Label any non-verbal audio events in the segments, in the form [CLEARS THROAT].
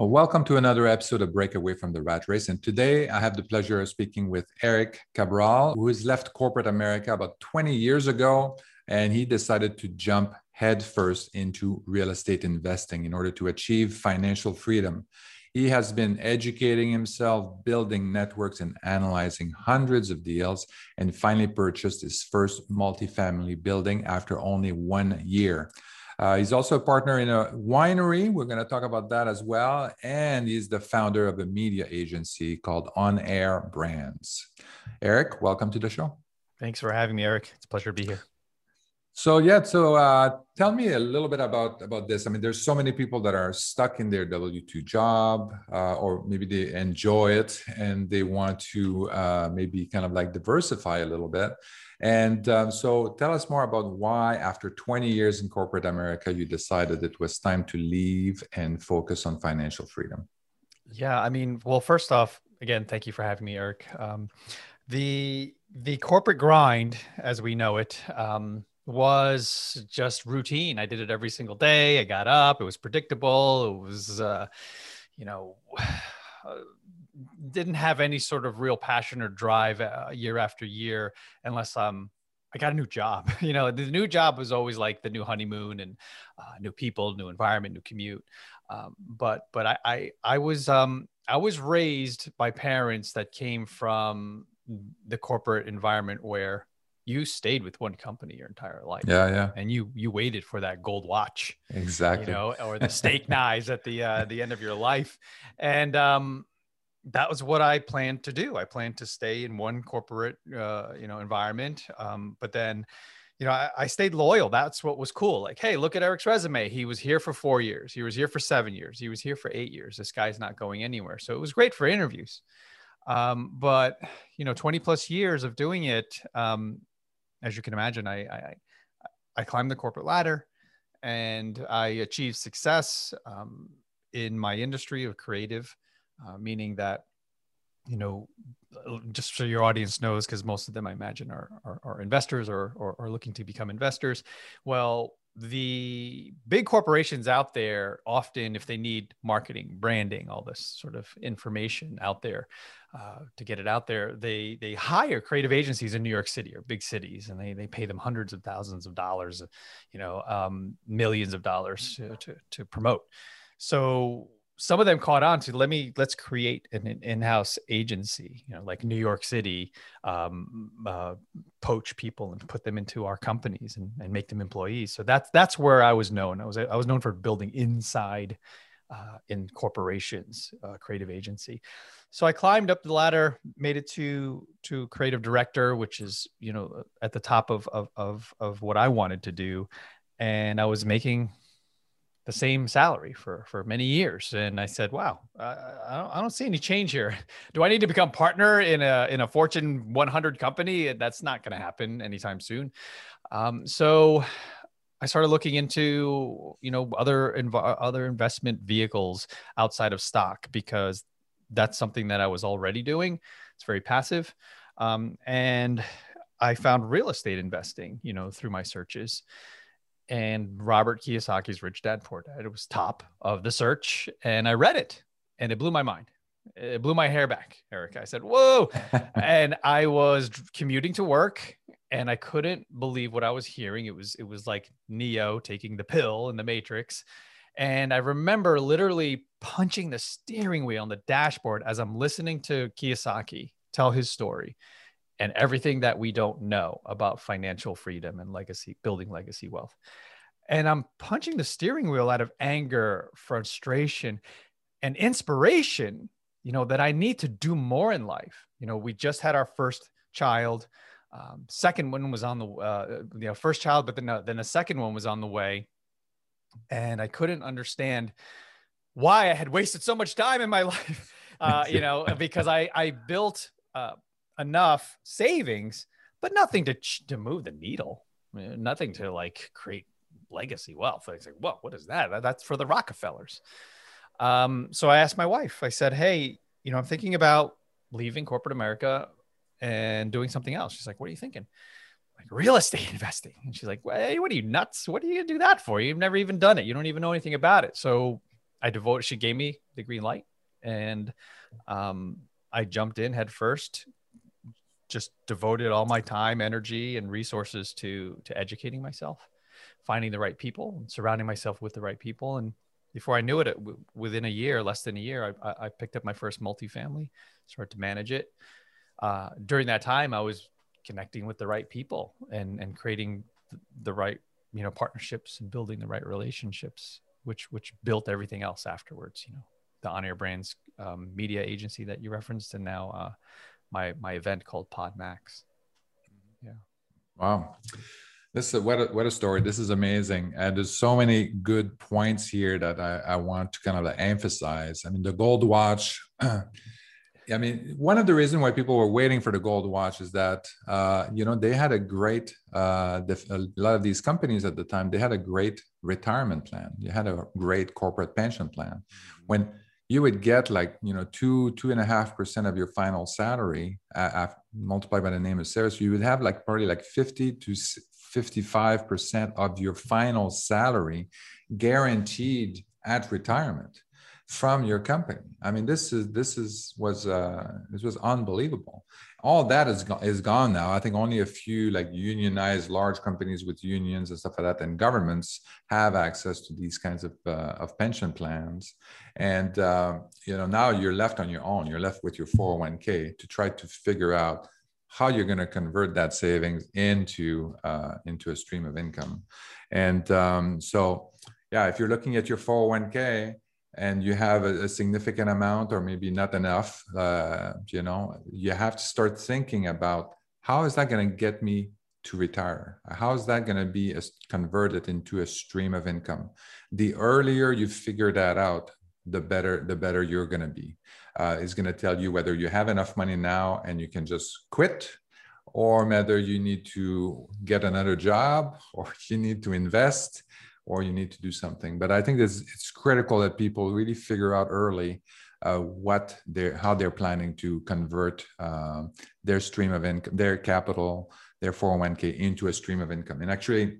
Well, welcome to another episode of Breakaway from the Rat Race. And today I have the pleasure of speaking with Eric Kabral, who has left corporate America about 20 years ago. And he decided to jump headfirst into real estate investing in order to achieve financial freedom. He has been educating himself, building networks, and analyzing hundreds of deals, and finally purchased his first multifamily building after only one year. Uh, he's also a partner in a winery. We're going to talk about that as well. And he's the founder of a media agency called On Air Brands. Eric, welcome to the show. Thanks for having me, Eric. It's a pleasure to be here. So yeah, so uh, tell me a little bit about about this. I mean, there's so many people that are stuck in their W two job, uh, or maybe they enjoy it and they want to uh, maybe kind of like diversify a little bit. And um, so tell us more about why, after 20 years in corporate America, you decided it was time to leave and focus on financial freedom. Yeah, I mean, well, first off, again, thank you for having me, Eric. Um, the the corporate grind, as we know it, um, was just routine. I did it every single day. I got up. It was predictable. It was, uh, you know. [SIGHS] didn't have any sort of real passion or drive uh, year after year unless um I got a new job. [LAUGHS] You know, the new job was always like the new honeymoon and uh, new people, new environment, new commute. Um, but but I, I I was um I was raised by parents that came from the corporate environment where you stayed with one company your entire life. Yeah, yeah. And you you waited for that gold watch. Exactly. You know, or the [LAUGHS] steak knives at the uh, the end of your life. And um that was what I planned to do. I planned to stay in one corporate, uh, you know, environment. Um, but then, you know, I, I, stayed loyal. That's what was cool. Like, hey, look at Eric's resume. He was here for four years. He was here for seven years. He was here for eight years. This guy's not going anywhere. So it was great for interviews. Um, but you know, 20 plus years of doing it, um, as you can imagine, I, I, I climbed the corporate ladder and I achieved success um, in my industry of creative uh, meaning that you know just so your audience knows because most of them i imagine are, are, are investors or, or are looking to become investors. Well the big corporations out there often if they need marketing branding all this sort of information out there uh, to get it out there they they hire creative agencies in new york city or big cities and they, they pay them hundreds of thousands of dollars you know um, millions of dollars to, to, to promote. So some of them caught on to let me let's create an, in-house agency you know like new york city um, uh, poach people and put them into our companies and, and make them employees. So that's that's where i was known. I was i was known for building inside uh, in corporations uh, creative agency. So i climbed up the ladder made it to to creative director which is you know at the top of of of, of what i wanted to do. And i was making the same salary for for many years and i said wow I, I, don't, I don't see any change here. [LAUGHS] Do i need to become partner in a in a fortune 100 company? That's not going to happen anytime soon. Um, so i started looking into you know other inv- other investment vehicles outside of stock because that's something that i was already doing. It's very passive. Um, and i found real estate investing you know through my searches and Robert Kiyosaki's Rich Dad Poor Dad. It was top of the search, and I read it, and it blew my mind. It blew my hair back, Eric. I said, "Whoa!" [LAUGHS] and I was commuting to work, and I couldn't believe what I was hearing. It was it was like Neo taking the pill in the Matrix. And I remember literally punching the steering wheel on the dashboard as I'm listening to Kiyosaki tell his story and everything that we don't know about financial freedom and legacy, building legacy wealth. And I'm punching the steering wheel out of anger, frustration, and inspiration, you know, that I need to do more in life. You know, we just had our first child. Um, second one was on the, uh, you know, first child, but then, uh, then a second one was on the way. And I couldn't understand why I had wasted so much time in my [LAUGHS] life, uh, you know, [LAUGHS] because I, I built, uh, enough savings, but nothing to to move the needle. nothing to like create legacy wealth. I like, whoa, what is that? That's for the Rockefellers. Um, so I asked my wife. I said, hey, you know, I'm thinking about leaving corporate America and doing something else. She's like, what are you thinking? Like real estate [LAUGHS] investing. And she's like, hey, what are you nuts? What are you gonna do that for? You've never even done it. You don't even know anything about it. So I devoted. She gave me the green light, and um, I jumped in head first. Just devoted all my time, energy, and resources to to educating myself, finding the right people, surrounding myself with the right people, and before I knew it, it within a year, less than a year, I, I picked up my first multifamily, started to manage it. Uh, during that time, I was connecting with the right people and and creating the right you know partnerships and building the right relationships which which built everything else afterwards you know the on air brands um, media agency that you referenced and now uh, my my event called PodMAX. Yeah. Wow. This is what a, what a story. This is amazing. And there's so many good points here that i, I want to kind of emphasize. I mean the gold watch [CLEARS THROAT] I mean, one of the reasons why people were waiting for the gold watch is that uh, you know they had a great uh, a lot of these companies at the time they had a great retirement plan. You had a great corporate pension plan. When you would get like you know two two and a half percent of your final salary uh, multiplied by the name of sales, you would have like probably like fifty to fifty five percent of your final salary guaranteed at retirement from your company. I mean, this is this is was uh, this was unbelievable. All that is go- is gone now. I think only a few like unionized large companies with unions and stuff like that, and governments have access to these kinds of uh, of pension plans. And uh, you know, now you're left on your own. You're left with your 401k to try to figure out how you're going to convert that savings into uh, into a stream of income. And um, so, yeah, if you're looking at your 401k and you have a, a, significant amount or maybe not enough uh, you know you have to start thinking about how is that going to get me to retire? How is that going to be a, converted into a stream of income? The earlier you figure that out the better the better you're going to be. Uh, going to tell you whether you have enough money now and you can just quit or whether you need to get another job or [LAUGHS] you need to invest or you need to do something. But I think it's, it's critical that people really figure out early uh, what they're how they're planning to convert uh, their stream of income, their capital, their 401k into a stream of income. And actually,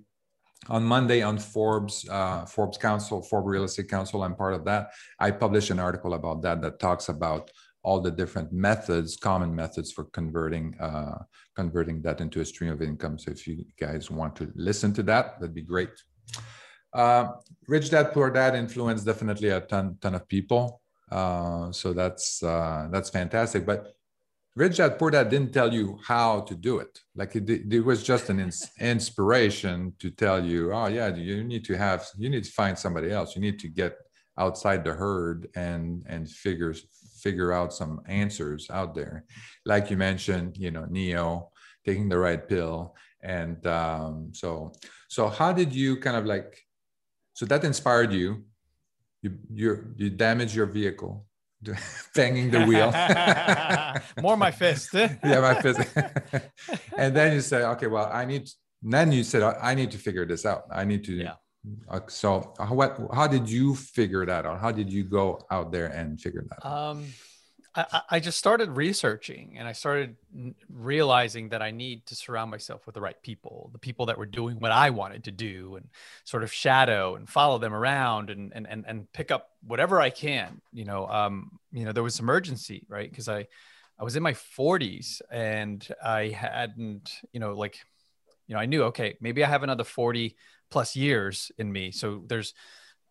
on Monday on Forbes uh, Forbes Council, Forbes Real Estate Council, I'm part of that. I published an article about that that talks about all the different methods, common methods for converting uh, converting that into a stream of income. So if you guys want to listen to that, that'd be great. Uh, Rich Dad Poor Dad influenced definitely a ton ton of people. Uh, so that's uh, that's fantastic. But Rich Dad Poor Dad didn't tell you how to do it. Like it, it was just an ins- [LAUGHS] inspiration to tell you, oh yeah, you need to have you need to find somebody else. You need to get outside the herd and and figures figure out some answers out there. Like you mentioned, you know, Neo taking the right pill, and um, so so how did you kind of like so that inspired you. You you you damage your vehicle, [LAUGHS] banging the wheel. [LAUGHS] More my fist. [LAUGHS] yeah, my fist. and then you say, okay, well, I need. Then you said, I need to figure this out. I need to. Yeah. Uh, so what? How did you figure that out? How did you go out there and figure that out? I, I just started researching and I started realizing that I need to surround myself with the right people, the people that were doing what I wanted to do and sort of shadow and follow them around and, and, and, and pick up whatever I can, you know, um, you know, there was emergency, right. Cause I, I was in my forties and I hadn't, you know, like, you know, I knew, okay, maybe I have another 40 plus years in me. So there's,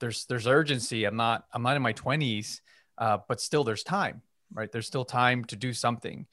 there's, there's urgency. I'm not, I'm not in my twenties, uh, but still there's time right? There's still time to do something.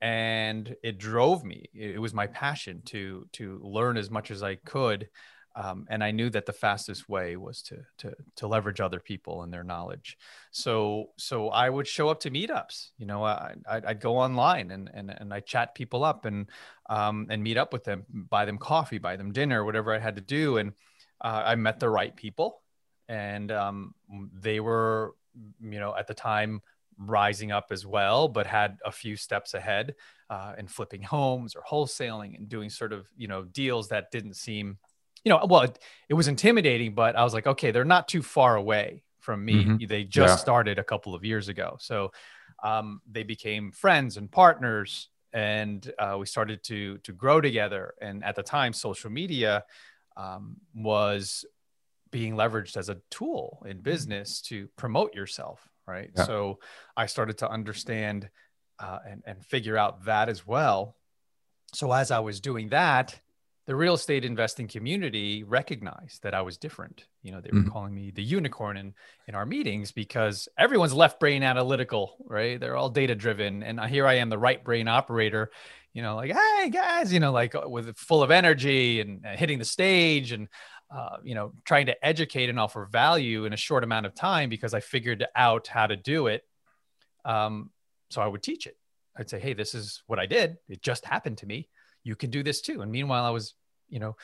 And it drove me. It was my passion to to learn as much as I could. Um, and I knew that the fastest way was to, to to leverage other people and their knowledge. So so I would show up to meetups. You know, I, I'd, go online and and and I chat people up and um, and meet up with them, buy them coffee, buy them dinner, whatever I had to do. And uh, I met the right people, and um, they were you know at the time rising up as well, but had a few steps ahead uh, in flipping homes or wholesaling and doing sort of you know deals that didn't seem, you know, well, it, it was intimidating, but I was like, okay, they're not too far away from me. Mm-hmm. They just yeah. started a couple of years ago, so um, they became friends and partners, and uh, we started to to grow together. And at the time, social media um, was being leveraged as a tool in business to promote yourself right Yeah. so i started to understand uh, and, and figure out that as well so as i was doing that the real estate investing community recognized that i was different you know they were Mhm. calling me the unicorn in in our meetings because everyone's left brain analytical right they're all data driven and here i am the right brain operator you know like hey guys you know like uh, with full of energy and uh, hitting the stage and uh, you know trying to educate and offer value in a short amount of time because i figured out how to do it um, so i would teach it. I'd say hey this is what i did. It just happened to me. You can do this too. And meanwhile i was you know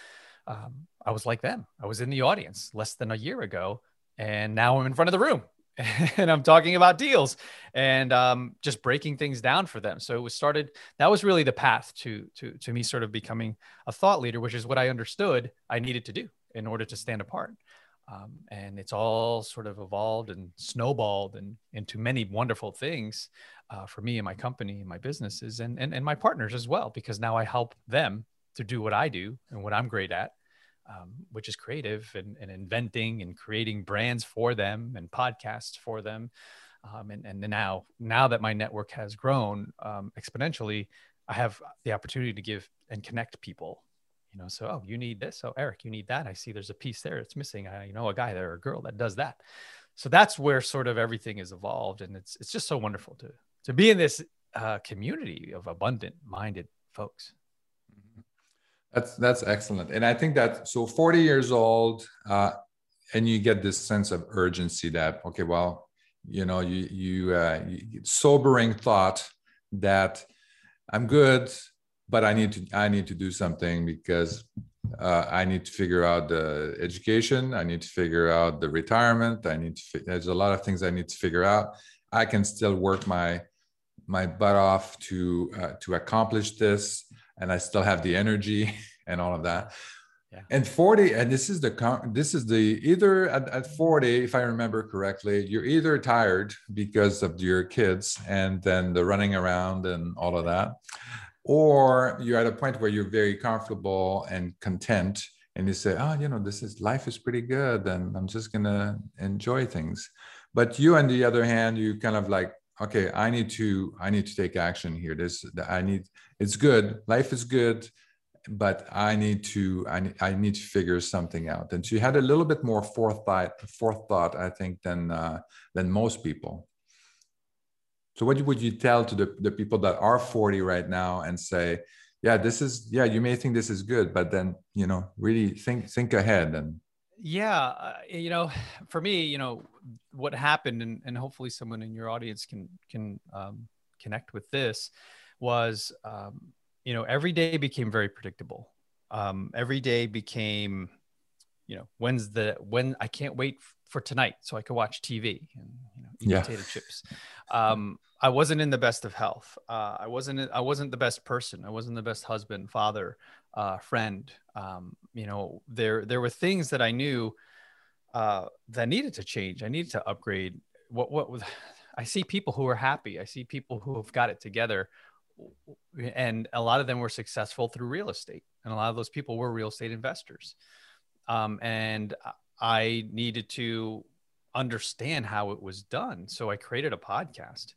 um, i was like them. I was in the audience less than a year ago and now i'm in front of the room [LAUGHS] and i'm talking about deals and um, just breaking things down for them. So it was started that was really the path to to to me sort of becoming a thought leader which is what i understood i needed to do in order to stand apart. Um, and it's all sort of evolved and snowballed and into many wonderful things uh, for me and my company and my businesses and, and and my partners as well because now i help them to do what i do and what i'm great at um, which is creative and, and inventing and creating brands for them and podcasts for them. Um, and, and now now that my network has grown um, exponentially i have the opportunity to give and connect people you know so oh you need this? Oh eric you need that? I see there's a piece there it's missing. I you know a guy there or a girl that does that. So that's where sort of everything is evolved and it's it's just so wonderful to to be in this uh, community of abundant minded folks That's that's excellent, and I think that so forty years old, uh, and you get this sense of urgency that okay, well, you know, you you, uh, you sobering thought that I'm good, but I need to I need to do something because uh, I need to figure out the education, I need to figure out the retirement, I need to. There's a lot of things I need to figure out. I can still work my my butt off to uh, to accomplish this and i still have the energy [LAUGHS] and all of that Yeah. and 40 and this is the this is the either at, at 40 if i remember correctly you're either tired because of your kids and then the running around and all of that or you're at a point where you're very comfortable and content and you say oh you know this is life is pretty good and i'm just gonna enjoy things. But you on the other hand you kind of like okay i need to i need to take action here. This i need it's good. Life is good but i need to i need, I need to figure something out. And you had a little bit more forethought forethought i think than uh, than most people so what would you tell to the, the people that are 40 right now and say yeah this is yeah you may think this is good but then you know really think think ahead and Yeah, uh, you know, for me, you know, what happened, and, and hopefully someone in your audience can can um, connect with this, was um, you know every day became very predictable. Um, every day became, you know, when's the when I can't wait for tonight so I can watch TV and you know eat Yeah. potato chips. Um, I wasn't in the best of health. Uh, I wasn't I wasn't the best person. I wasn't the best husband, father, uh, friend. Um, you know, there there were things that I knew uh, that needed to change. I needed to upgrade. What what was [SIGHS] I see people who are happy. I see people who have got it together, and a lot of them were successful through real estate, and a lot of those people were real estate investors. Um, and I needed to understand how it was done, so I created a podcast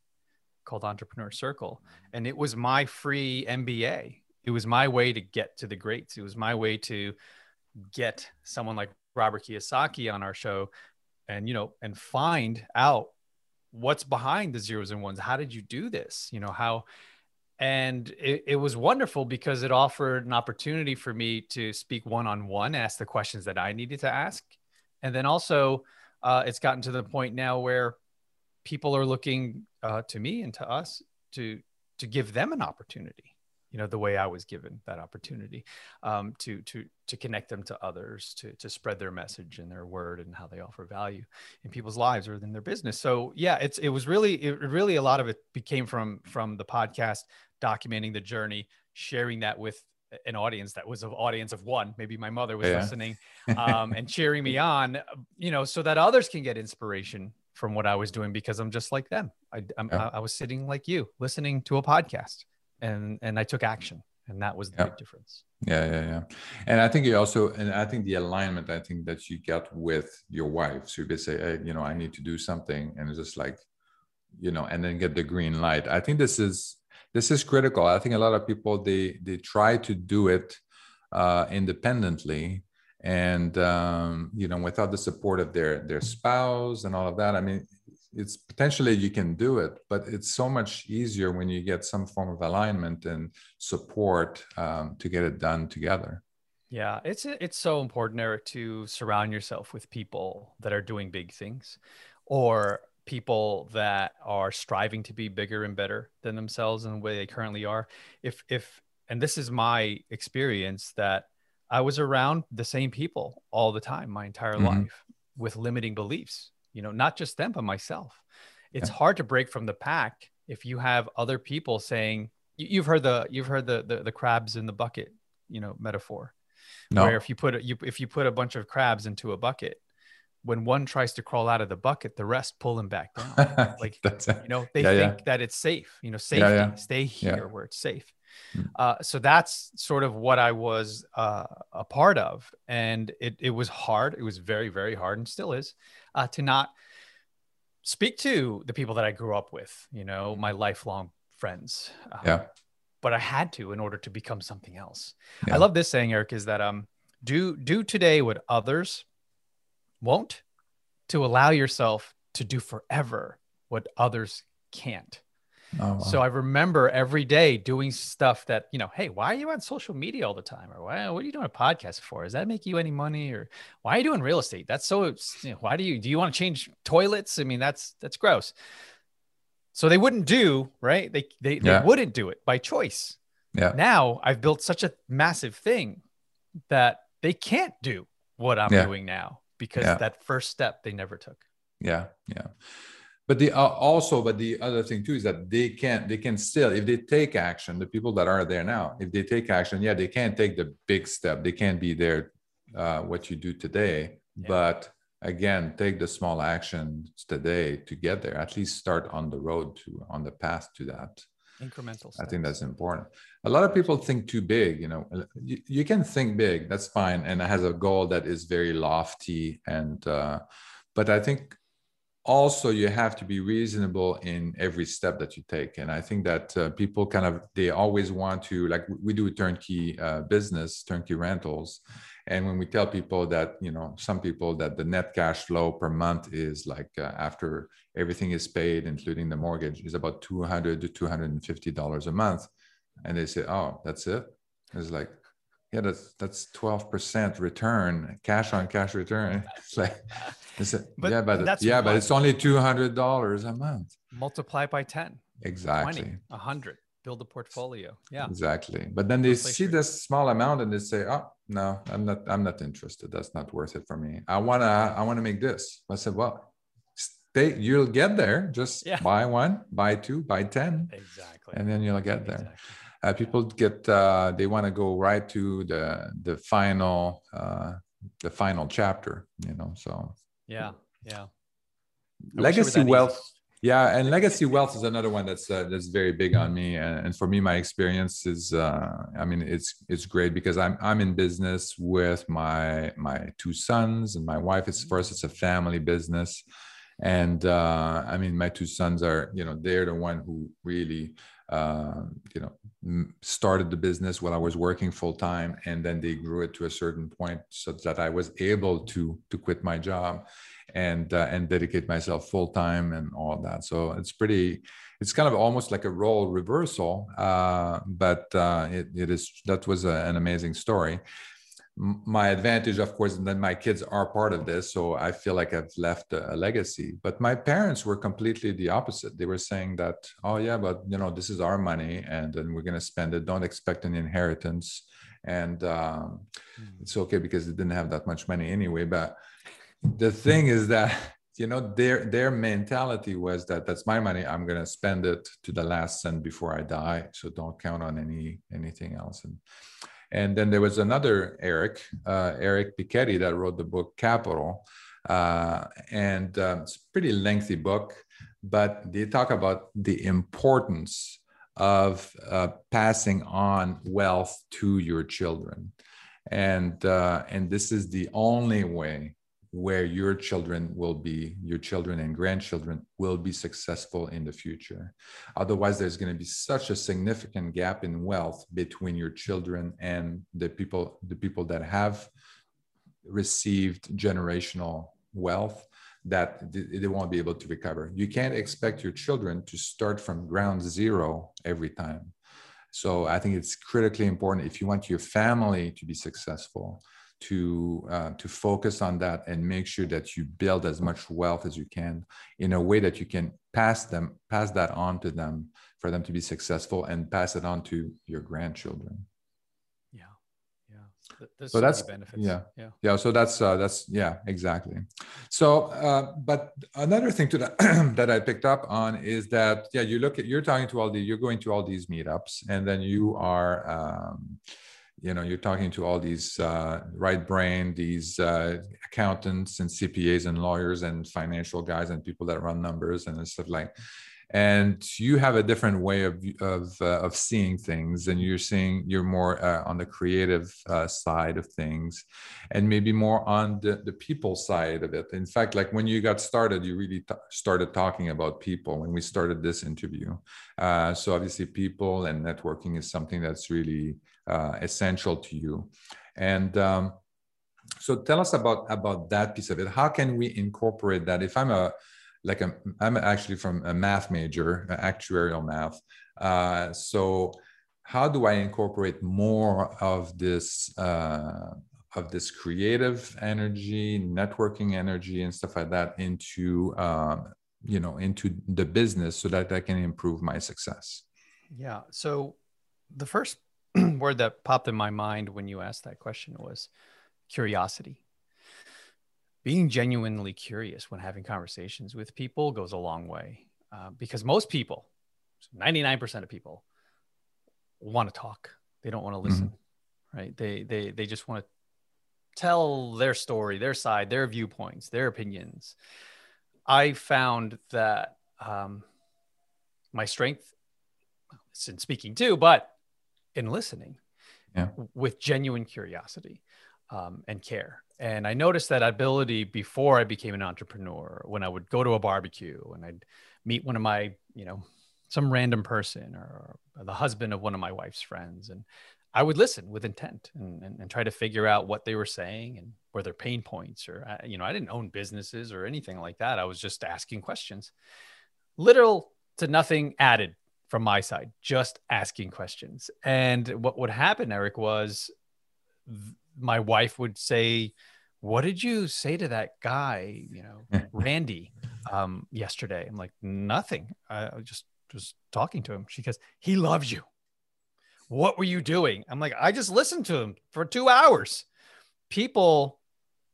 called Entrepreneur Circle, and it was my free MBA. It was my way to get to the greats. It was my way to get someone like Robert Kiyosaki on our show and you know and find out what's behind the zeros and ones how did you do this you know how and it, it was wonderful because it offered an opportunity for me to speak one-on-one ask the questions that i needed to ask and then also uh, it's gotten to the point now where people are looking uh, to me and to us to to give them an opportunity you know the way i was given that opportunity um, to to to connect them to others to to spread their message and their word and how they offer value in people's lives or in their business so yeah it's it was really it really a lot of it became from from the podcast documenting the journey sharing that with an audience that was an audience of one maybe my mother was Yeah. listening um, and cheering me on you know so that others can get inspiration from what i was doing because i'm just like them. I I'm, Yeah. I, I was sitting like you listening to a podcast and and i took action and that was the Yeah. big difference. Yeah yeah yeah. And i think you also and i think the alignment i think that you get with your wife. So you could say hey, you know i need to do something and it's just like you know and then get the green light. I think this is this is critical. I think a lot of people they they try to do it uh, independently and um, you know without the support of their their spouse and all of that i mean it's potentially you can do it but it's so much easier when you get some form of alignment and support um, to get it done together. Yeah it's it's so important eric to surround yourself with people that are doing big things or people that are striving to be bigger and better than themselves and the way they currently are. If if and this is my experience that i was around the same people all the time my entire mm-hmm. life with limiting beliefs you know, not just them, but myself. It's yeah. hard to break from the pack if you have other people saying, you've heard the, you've heard the, the, the crabs in the bucket, you know, metaphor. No. Where if you put a, you, if you put a bunch of crabs into a bucket, when one tries to crawl out of the bucket, the rest pull him back down. [LAUGHS] Like you know, they yeah, think yeah. that it's safe. You know, safety. Yeah, Stay here where it's safe. Hmm. Uh, so that's sort of what I was uh, a part of, and it it was hard. It was very very hard, and still is uh, to not speak to the people that I grew up with, you know, my lifelong friends. Um, yeah. But I had to in order to become something else. Yeah. I love this saying, Eric, is that um, do do today what others won't, to allow yourself to do forever what others can't. Oh, wow. So I remember every day doing stuff that, you know, hey, why are you on social media all the time? Or why, what are you doing a podcast for? Does that make you any money? Or why are you doing real estate? That's so, you know, why do you, do you want to change toilets? I mean, that's, that's gross. So they wouldn't do, right? They, they, yeah. they wouldn't do it by choice. Yeah. Now I've built such a massive thing that they can't do what I'm yeah. doing now because yeah. that first step they never took. Yeah. Yeah but they are also but the other thing too is that they can't. they can still if they take action the people that are there now if they take action yeah they can't take the big step they can't be there uh, what you do today yeah. but again take the small actions today to get there at least start on the road to on the path to that incremental steps. i think that's important a lot of people think too big you know you, you can think big that's fine and it has a goal that is very lofty and uh, but i think also you have to be reasonable in every step that you take. And i think that uh, people kind of they always want to like we do turnkey uh, business turnkey rentals. And when we tell people that you know some people that the net cash flow per month is like uh, after everything is paid including the mortgage is about 200 to 250 dollars a month. And they say oh that's it? It's like yeah that's that's 12% return cash on cash return. [LAUGHS] It's like it's a, but yeah but that's yeah but it's only $200 a month. Multiply by 10 exactly. 20, 100 build a portfolio. Yeah. Exactly. But then they see this small amount and they say oh no i'm not i'm not interested. That's not worth it for me. I want to i want to make this. I said well stay you'll get there. Just yeah. buy one buy two buy 10 exactly. And then you'll get there. Exactly uh, people get uh, they want to go right to the the final uh, the final chapter you know so. Yeah yeah. Legacy wealth is. yeah and legacy wealth is another one that's uh, that's very big on me and, and for me my experience is uh, i mean it's it's great because i'm i'm in business with my my two sons and my wife it's first it's a family business. And uh, i mean my two sons are you know they're the one who really uh, you know started the business while I was working full time, and then they grew it to a certain point so that I was able to to quit my job and uh, and dedicate myself full time and all that. So it's pretty. It's kind of almost like a role reversal, uh, but uh, it, it is that was a, an amazing story my advantage of course and then my kids are part of this so i feel like i've left a, a, legacy. But my parents were completely the opposite. They were saying that oh yeah but you know this is our money and then we're going to spend it. Don't expect an inheritance. And um, mm. it's okay because they didn't have that much money anyway but the thing is that [LAUGHS] you know their their mentality was that that's my money. I'm going to spend it to the last cent before i die so don't count on any anything else. And and then there was another Eric, uh, Eric Piketty, that wrote the book Capital. Uh, and um, it's a pretty lengthy book, but they talk about the importance of uh, passing on wealth to your children and uh, and this is the only way where your children will be your children and grandchildren will be successful in the future. Otherwise there's going to be such a significant gap in wealth between your children and the people the people that have received generational wealth that they won't be able to recover. You can't expect your children to start from ground zero every time. So i think it's critically important if you want your family to be successful to uh, to focus on that and make sure that you build as much wealth as you can in a way that you can pass them pass that on to them for them to be successful and pass it on to your grandchildren. Yeah. Yeah. There's so, so that's benefits. yeah. Yeah. Yeah so that's uh, that's yeah exactly. So uh, but another thing to that [CLEARS THROAT] that i picked up on is that yeah you look at you're talking to all the you're going to all these meetups and then you are um, you know you're talking to all these uh, right brain these uh, accountants and cpas and lawyers and financial guys and people that run numbers and stuff like and you have a different way of of, uh, of seeing things and you're seeing you're more uh, on the creative uh, side of things and maybe more on the, the people side of it. In fact like when you got started you really t- started talking about people when we started this interview. Uh, so obviously people and networking is something that's really uh, essential to you and um, so tell us about about that piece of it how can we incorporate that if i'm a like a, I'm actually from a math major, actuarial math. Uh, so how do I incorporate more of this uh, of this creative energy, networking energy, and stuff like that into um, you know into the business so that I can improve my success? Yeah. So the first [CLEARS THROAT] word that popped in my mind when you asked that question was curiosity. Being genuinely curious when having conversations with people goes a long way uh, because most people 99% of people want to talk. They don't want to listen mm-hmm. right? They they they just want to tell their story their side their viewpoints their opinions. I found that um, my strength is in speaking too but in listening yeah. with genuine curiosity um, and care and I noticed that ability before I became an entrepreneur when I would go to a barbecue and I'd meet one of my, you know, some random person or the husband of one of my wife's friends. And I would listen with intent and, and, and try to figure out what they were saying and where their pain points or, uh, you know, I didn't own businesses or anything like that. I was just asking questions, literal to nothing added from my side, just asking questions. And what would happen, Eric, was th- my wife would say, what did you say to that guy, you know, [LAUGHS] Randy, um, yesterday? I'm like, nothing. I just was talking to him. She goes, he loves you. What were you doing? I'm like, I just listened to him for two hours. People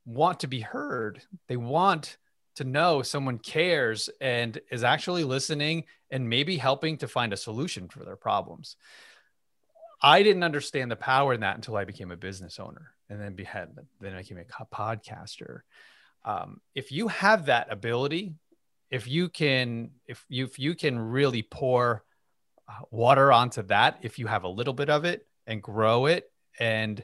want to be heard. They want to know someone cares and is actually listening and maybe helping to find a solution for their problems. I didn't understand the power in that until I became a business owner and then then I became a podcaster. Um, if you have that ability, if you can, if you if you can really pour uh, water onto that, if you have a little bit of it and grow it, and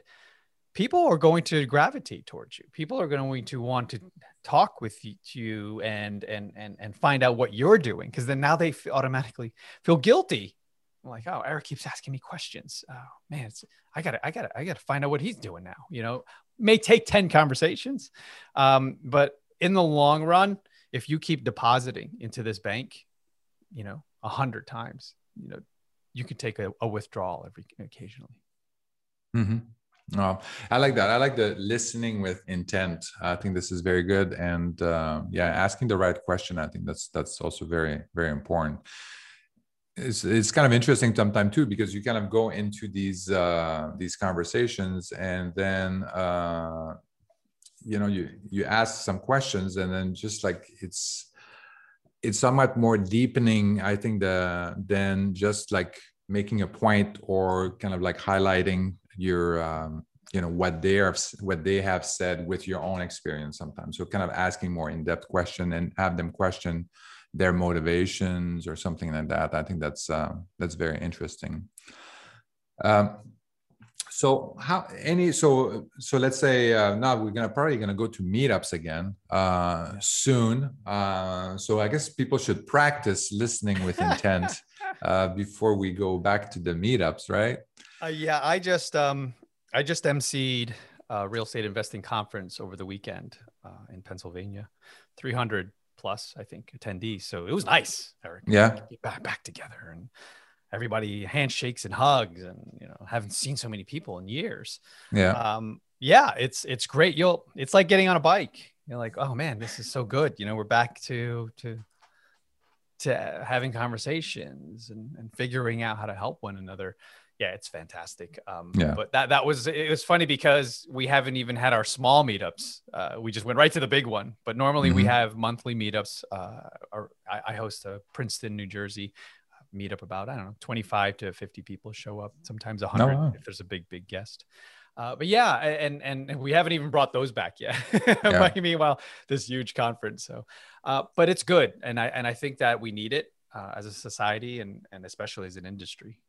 people are going to gravitate towards you. People are going to want to talk with you and and and and find out what you're doing because then now they automatically feel guilty like, oh, Eric keeps asking me questions. Oh man, I gotta, I gotta, I gotta find out what he's doing now. You know, may take 10 conversations. Um, but in the long run, if you keep depositing into this bank, you know, a hundred times, you know, you can take a, a withdrawal every occasionally. Mm-hmm. Oh, I like that. I like the listening with intent. I think this is very good, and uh, yeah, asking the right question. I think that's that's also very very important it's it's kind of interesting sometimes too because you kind of go into these uh, these conversations and then uh, you know you you ask some questions and then just like it's it's somewhat more deepening i think the than just like making a point or kind of like highlighting your um, you know what they are what they have said with your own experience sometimes so kind of asking more in-depth question and have them question their motivations or something like that. I think that's uh, that's very interesting. Um, so how any so so let's say uh, now we're gonna probably gonna go to meetups again uh, soon. Uh, so I guess people should practice listening with intent [LAUGHS] uh, before we go back to the meetups, right? Uh, yeah, I just um, I just emceed a real estate investing conference over the weekend uh, in Pennsylvania, 300 plus I think attendees. So it was nice, Eric. Yeah, get back back together and everybody handshakes and hugs and you know haven't seen so many people in years. Yeah. Um yeah it's it's great. You'll it's like getting on a bike. You're like oh man this is so good. You know we're back to to to having conversations and, and figuring out how to help one another yeah it's fantastic um yeah. but that that was it was funny because we haven't even had our small meetups uh, we just went right to the big one but normally mm-hmm. we have monthly meetups uh, or I, I host a princeton new jersey meet up about i don't know 25 to 50 people show up sometimes 100 oh, wow. if there's a big big guest uh, but yeah and, and, and we haven't even brought those back yet [LAUGHS] yeah. meanwhile this huge conference so uh, but it's good and i and i think that we need it uh, as a society and and especially as an industry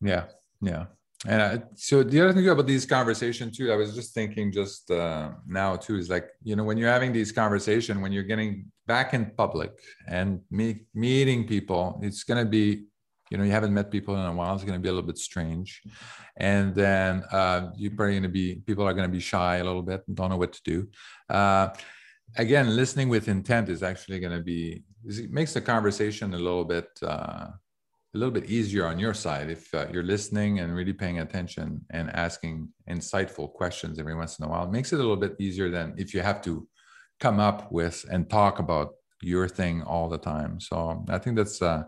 yeah yeah. And uh, so the other thing about these conversations too, I was just thinking just uh, now too is like you know when you're having these conversations when you're getting back in public and me- meeting people, it's gonna be you know you haven't met people in a while it's going to be a little bit strange. And then uh, you're probably going to be people are going to be shy a little bit and don't know what to do. Uh, again listening with intent is actually going to be it makes the conversation a little bit uh, a little bit easier on your side if uh, you're listening and really paying attention and asking insightful questions every once in a while. It makes it a little bit easier than if you have to come up with and talk about your thing all the time. So i think that's uh,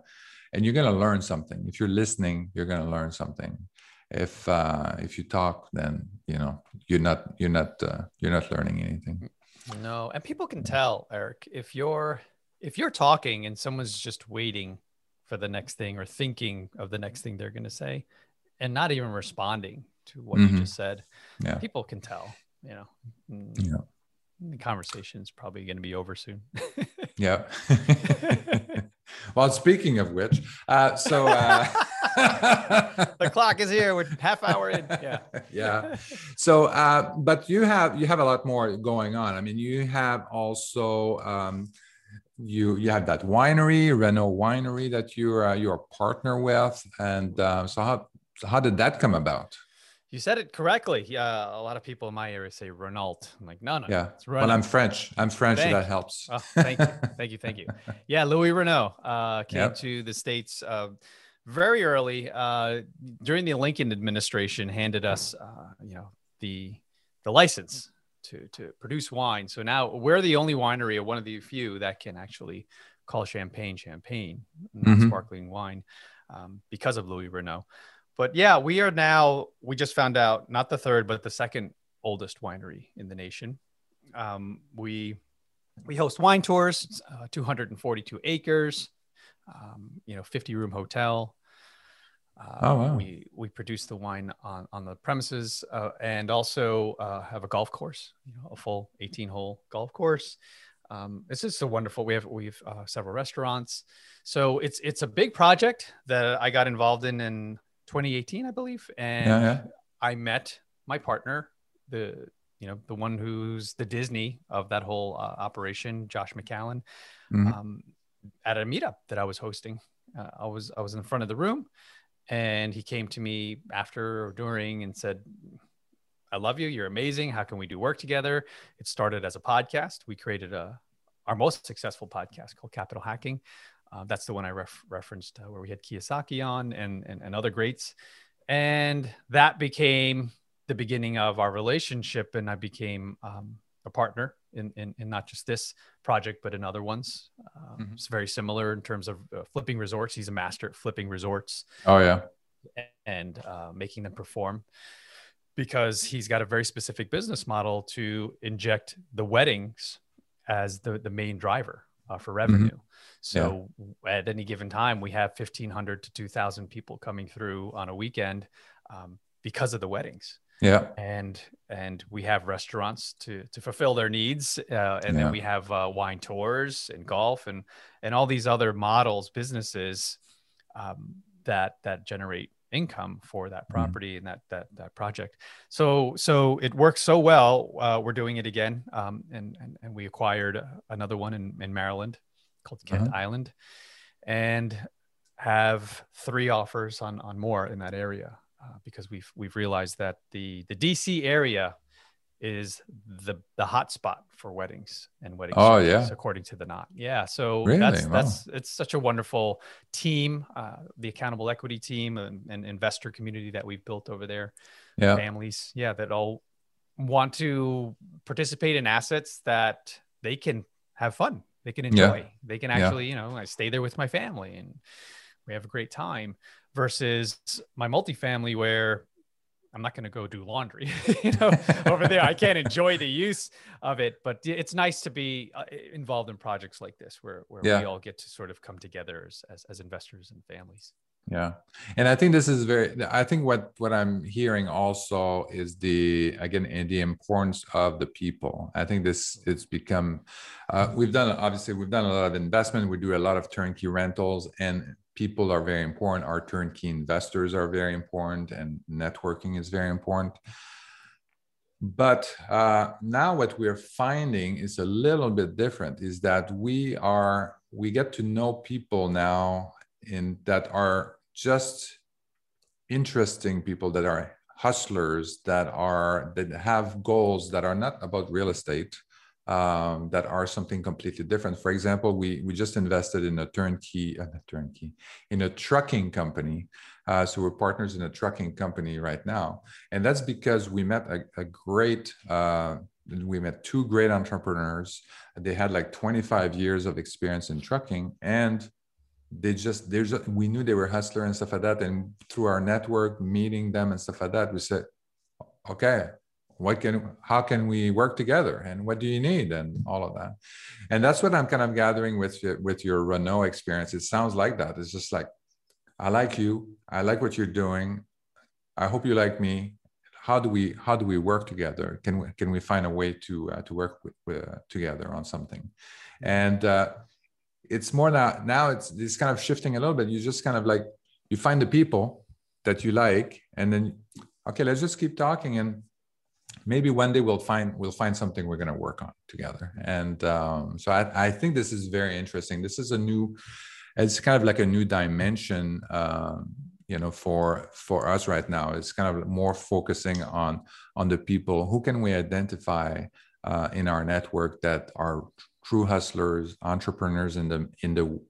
and you're going to learn something. If you're listening you're going to learn something. If uh, if you talk then you know you're not you're not uh, you're not learning anything. No and people can tell eric if you're if you're talking and someone's just waiting for the next thing or thinking of the next thing they're going to say and not even responding to what mm-hmm. you just said yeah. people can tell you know mm, yeah. the conversation is probably going to be over soon [LAUGHS] yeah [LAUGHS] well, speaking of which, uh, so uh, [LAUGHS] the clock is here. We're half hour in. Yeah, yeah. So, uh, but you have you have a lot more going on. I mean, you have also um, you you have that winery, Renault Winery, that you're uh, you're a partner with, and uh, so how how did that come about? You said it correctly. Yeah, a lot of people in my area say Renault. I'm like, no, no. Yeah. It's Well, I'm French. I'm French. That helps. Oh, thank you, thank you, thank you. [LAUGHS] Yeah, Louis Renault uh, came yep. to the states uh, very early uh, during the Lincoln administration. Handed us, uh, you know, the the license to to produce wine. So now we're the only winery, or one of the few, that can actually call champagne champagne, not mm-hmm. sparkling wine, um, because of Louis Renault but yeah, we are now, we just found out not the third, but the second oldest winery in the nation. Um, we, we host wine tours, uh, 242 acres, um, you know, 50 room hotel. Uh, oh, wow. We we produce the wine on on the premises uh, and also uh, have a golf course, you know, a full 18 hole golf course. Um, this is so wonderful. We have we've uh, several restaurants, so it's it's a big project that I got involved in in 2018, I believe, and yeah, yeah. I met my partner, the you know the one who's the Disney of that whole uh, operation, Josh McCallan, mm-hmm. um, at a meetup that I was hosting. Uh, I was I was in front of the room, and he came to me after or during and said, "I love you. You're amazing. How can we do work together?" It started as a podcast. We created a our most successful podcast called Capital Hacking. Uh, that's the one I ref- referenced uh, where we had Kiyosaki on and, and, and other greats. And that became the beginning of our relationship. And I became um, a partner in, in, in, not just this project, but in other ones. Um, mm-hmm. It's very similar in terms of uh, flipping resorts. He's a master at flipping resorts. Oh, yeah. And uh, making them perform because he's got a very specific business model to inject the weddings as the, the main driver uh, for mm-hmm. revenue. Mm-hmm. So yeah. at any given time, we have 1,500 to 2,000 people coming through on a weekend um, because of the weddings. Yeah. And and we have restaurants to to fulfill their needs, uh, and Yeah. then we have uh, wine tours and golf and and all these other models, businesses um, that that generate income for that Mm-hmm. property and that that that project. So so it works so well. Uh, we're doing it again, um, and, and and we acquired another one in in Maryland called Kent Uh-huh. Island, and have three offers on on more in that area uh, because we've we've realized that the the DC area is the the hot spot for weddings and wedding Oh, yeah. according to the knot yeah so Really? that's Wow. that's it's such a wonderful team uh, the accountable equity team and, and investor community that we've built over there Yeah. families yeah that all want to participate in assets that they can have fun they can Yeah. enjoy they can Yeah. actually you know i stay there with my family and we have a great time versus my multifamily where i'm not going to go do laundry [LAUGHS] you know over there. I can't enjoy the use of it but it's nice to be uh, involved in projects like this where, where Yeah. we all get to sort of come together as, as, as investors and families. Yeah. And i think this is very i think what what i'm hearing also is the again in the importance of the people. I think this it's become uh, we've done obviously we've done a lot of investment. We do a lot of turnkey rentals and people are very important. Our turnkey investors are very important and networking is very important. But uh, now what we're finding is a little bit different is that we are we get to know people now in that are just interesting people that are hustlers that are that have goals that are not about real estate um, that are something completely different. For example we we just invested in a turnkey uh, turnkey in a trucking company uh, so we're partners in a trucking company right now. And that's because we met a, a great uh, we met two great entrepreneurs. They had like 25 years of experience in trucking and they just there's we knew they were hustler and stuff like that. And through our network meeting them and stuff like that we said okay what can how can we work together and what do you need and all of that. And that's what i'm kind of gathering with with your renault experience. It sounds like that. It's just like i like you. I like what you're doing. I hope you like me. How do we how do we work together? Can we can we find a way to uh, to work with, with, uh, together on something? And uh, it's more now now it's it's kind of shifting a little bit. You just kind of like you find the people that you like and then okay let's just keep talking and maybe one day we'll find we'll find something we're going to work on together. And um, so I, I think this is very interesting. This is a new it's kind of like a new dimension um, you know for for us right now. It's kind of more focusing on on the people who can we identify uh, in our network that are true hustlers entrepreneurs in the in the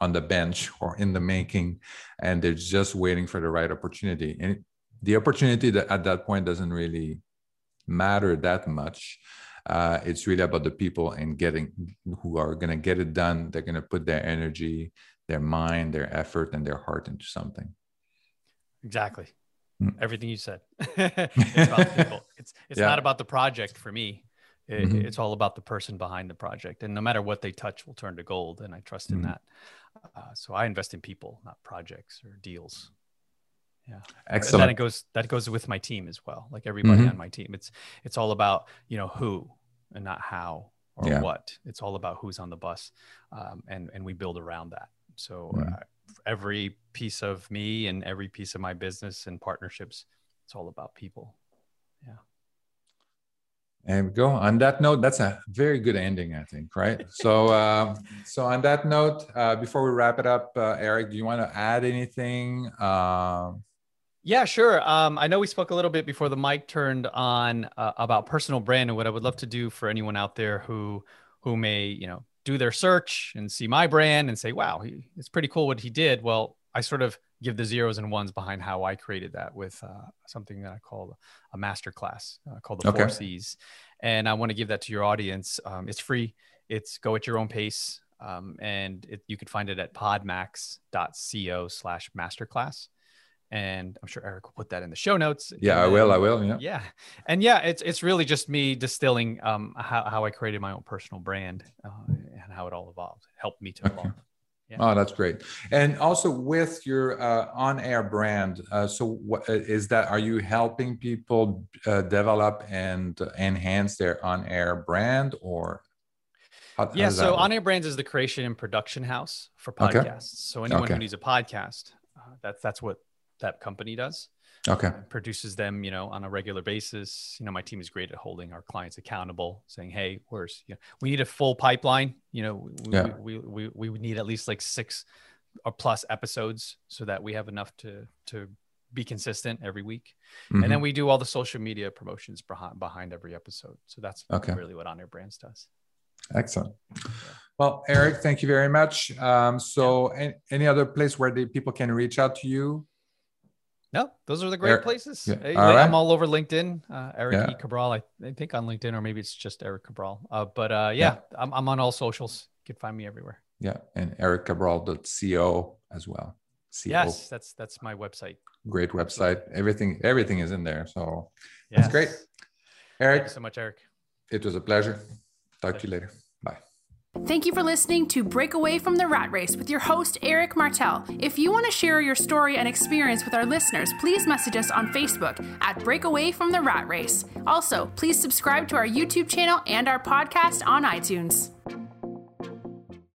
on the bench [LAUGHS] or in the making and they're just waiting for the right opportunity. And the opportunity that at that point doesn't really matter that much. Uh, it's really about the people and getting who are going to get it done. They're going to put their energy their mind their effort and their heart into something. Exactly. Mm. everything you said. [LAUGHS] [LAUGHS] It's about people. It's it's Yeah. not about the project for me. It- Mhm. it's all about the person behind the project. And no matter what they touch will turn to gold and i trust in Mhm. that. Uh, so i invest in people not projects or deals and then excellent it goes that goes with my team as well like everybody Mhm. on my team it's it's all about you know who and not how or Yeah. what it's all about who's on the bus um, and and we build around that so Mhm. uh, every piece of me and every piece of my business and partnerships it's all about people yeah There we go. On that note, that's a very good ending, I think. Right. [LAUGHS] So, uh, so on that note, uh, before we wrap it up, uh, Eric, do you want to add anything? Uh, Yeah, sure. Um, I know we spoke a little bit before the mic turned on uh, about personal brand, and what I would love to do for anyone out there who who may you know do their search and see my brand and say, "Wow, he, it's pretty cool what he did." Well, I sort of give the zeros and ones behind how I created that with uh, something that I call a master class uh, called the Four C's, and I want to give that to your audience. Um, it's free. It's go at your own pace, um, and it, you can find it at podmax.co slash masterclass and I'm sure Eric will put that in the show notes. yeah, I will. I will. Yeah. Yeah, and yeah, it's it's really just me distilling um, how how I created my own personal brand uh, and how it all evolved. It helped me to Okay. evolve. Yeah. Oh, that's great. And also with your uh, on-air brand, uh, so what uh, that? Are you helping people uh, develop and enhance their on-air brand, or how, yeah? How so on-air brands is the creation and production house for podcasts. Okay. So anyone okay. who needs a podcast, uh, that's that's what that company does okay. produces them you know on a regular basis. You know my team is great at holding our clients accountable saying hey where's you know, we need a full pipeline. You know we, yeah. we, we, we, we need at least like six or plus episodes so that we have enough to to be consistent every week. Mm-hmm. and then we do all the social media promotions behind behind every episode. So that's okay. really what on air brands does. Excellent. Well eric thank you very much. Um, so yeah. any, any other place where the people can reach out to you no, those are the great Eric, places. Yeah. All I'm right. all over LinkedIn. Uh, Eric yeah. E. Kabral. I, I, think on LinkedIn, or maybe it's just Eric Kabral. Uh, but uh, yeah, yeah, I'm, I'm on all socials. You can find me everywhere. Yeah, and erickabral.co as well. Co. Yes, that's that's my website. Great website. Everything everything is in there. So yes. that's great. Eric, so much, Eric. It was a pleasure. Talk to you later. Thank you for listening to Break Away from the Rat Race with your host, Eric Martel. If you want to share your story and experience with our listeners, please message us on Facebook at Break Away from the Rat Race. Also, please subscribe to our YouTube channel and our podcast on iTunes.